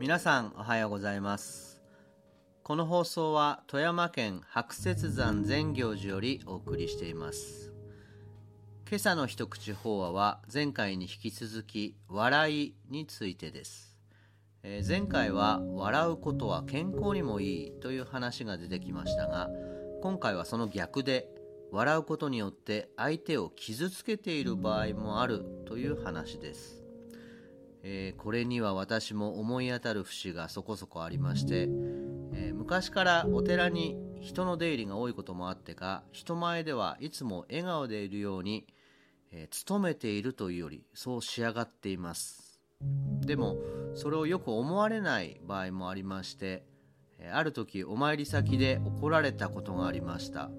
皆さんおはようございます。この放送は富山県白雪山善行寺よりお送りしています。今朝の一口法話は前回に引き続き笑いについてです。え、前回は笑うことは健康にもいいという話が出てきましたが今回はその逆で笑うことによって相手を傷つけている場合もあるという話です、えー、これには私も思い当たる節がそこそこありまして、えー、昔からお寺に人の出入りが多いこともあってか人前ではいつも笑顔でいるように、えー、努めているというよりそう仕上がっています。でもそれをよく思われない場合もありましてえある時お参り先で怒られたことがありました。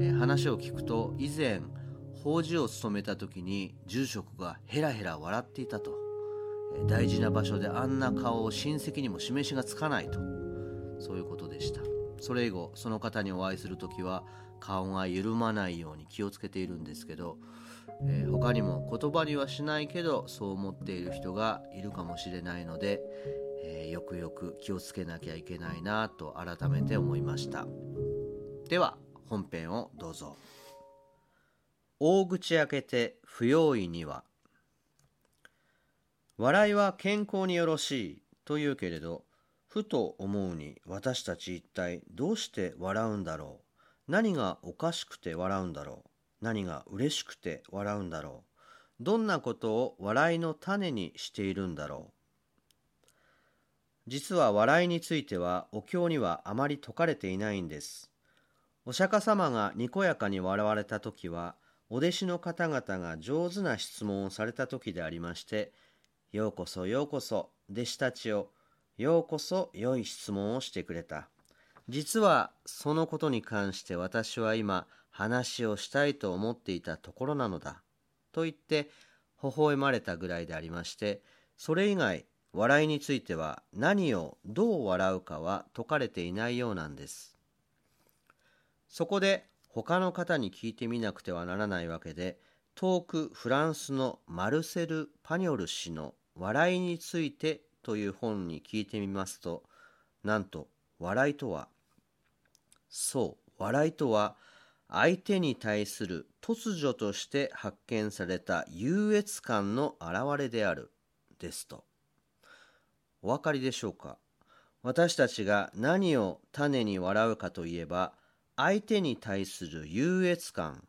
え話を聞くと以前法事を務めた時に住職がヘラヘラ笑っていたと。大事な場所であんな顔を親戚にも示しがつかないと。そういうことでした。それ以後その方にお会いする時は顔が緩まないように気をつけているんですけどえー、他にも言葉にはしないけどそう思っている人がいるかもしれないので、えー、よくよく気をつけなきゃいけないなと改めて思いました。では本編をどうぞ。大口開けて不用意には笑いは健康によろしいというけれどふと思うに私たち一体どうして笑うんだろう？何がおかしくて笑うんだろう？何が嬉しくて笑うんだろう？どんなことを笑いの種にしているんだろう？実は笑いについてはお経にはあまり説かれていないんです。お釈迦様がにこやかに笑われた時はお弟子の方々が上手な質問をされた時でありましてようこそようこそ弟子たちをようこそ良い質問をしてくれた実はそのことに関して私は今話をしたいと思っていたところなのだ。と言って微笑まれたぐらいでありまして、それ以外笑いについては何をどう笑うかは説かれていないようなんです。そこで他の方に聞いてみなくてはならないわけで、遠くフランスのマルセル・パニョル氏の笑いについてという本に聞いてみますと、なんと笑いとは、そう、笑いとは相手に対する突如として発見された優越感の表れであるですと。お分かりでしょうか？私たちが何を種に笑うかといえば相手に対する優越感。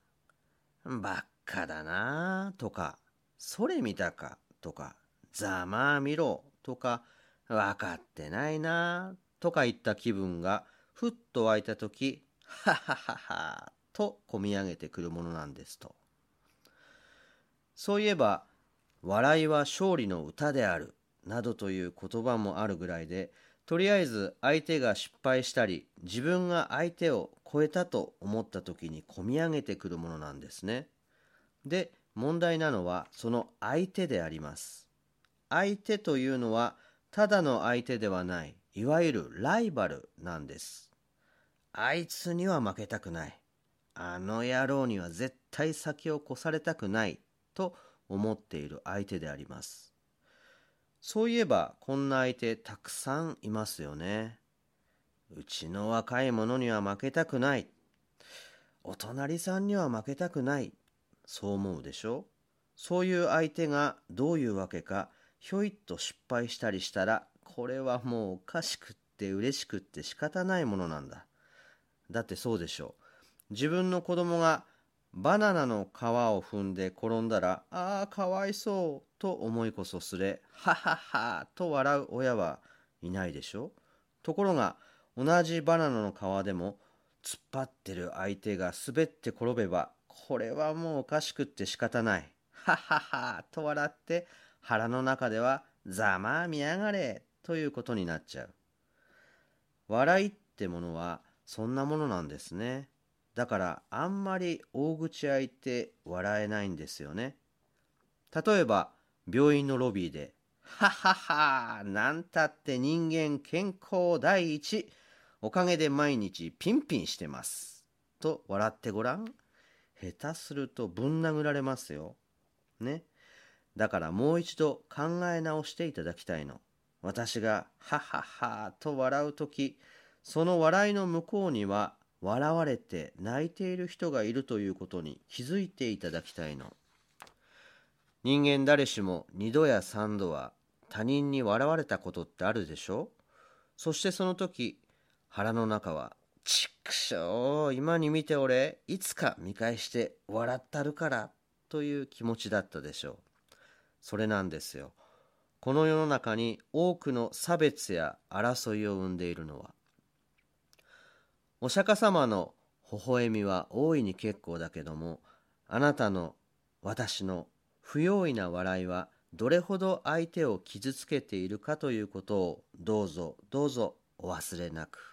ばっかだなとかそれ見たかとかざまあ見ろとか分かってないなとかいった気分がふっと湧いた時ははははと込み上げてくるものなんですと。そういえば、笑いは勝利の歌である、などという言葉もあるぐらいで、とりあえず相手が失敗したり、自分が相手を超えたと思った時に込み上げてくるものなんですね。で、問題なのはその相手であります。相手というのはただの相手ではない、いわゆるライバルなんです。あいつには負けたくない。あの野郎には絶対先を越されたくないと思っている相手であります。そういえばこんな相手たくさんいますよね。うちの若い者には負けたくない。お隣さんには負けたくない。そう思うでしょそういう相手がどういうわけかひょいっと失敗したりしたらこれはもうおかしくって嬉しくって仕方ないものなんだ。だってそうでしょう。自分の子供がバナナの皮を踏んで転んだら、ああ、かわいそうと思いこそすれ、はははと笑う親はいないでしょところが、同じバナナの皮でも、突っ張ってる相手が滑って転べば、これはもうおかしくって仕方ない。はははと笑って、腹の中では、ざまあ見やがれということになっちゃう。笑いってものは、そんなものなんですね。だからあんまり大口開いて笑えないんですよね。例えば病院のロビーで「はははなんたって人間健康第一おかげで毎日ピンピンしてます」と笑ってごらん下手するとぶん殴られますよ。ね。だからもう一度考え直していただきたいの。私がはははと笑うとき、その笑いの向こうには笑われて泣いている人がいるということに気づいていただきたいの。人間誰しも二度や三度は他人に笑われたことってあるでしょ？そしてその時腹の中は「ちっくしょう今に見て俺いつか見返して笑ったるから」という気持ちだったでしょう。それなんですよ。この世の中に多くの差別や争いを生んでいるのは。お釈迦様の微笑みは大いに結構だけども、あなたの私の不用意な笑いはどれほど相手を傷つけているかということをどうぞどうぞお忘れなく。